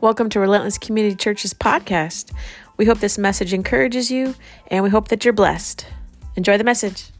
Welcome to Relentless Community Church's podcast. We hope this message encourages you and we hope that you're blessed. Enjoy the message.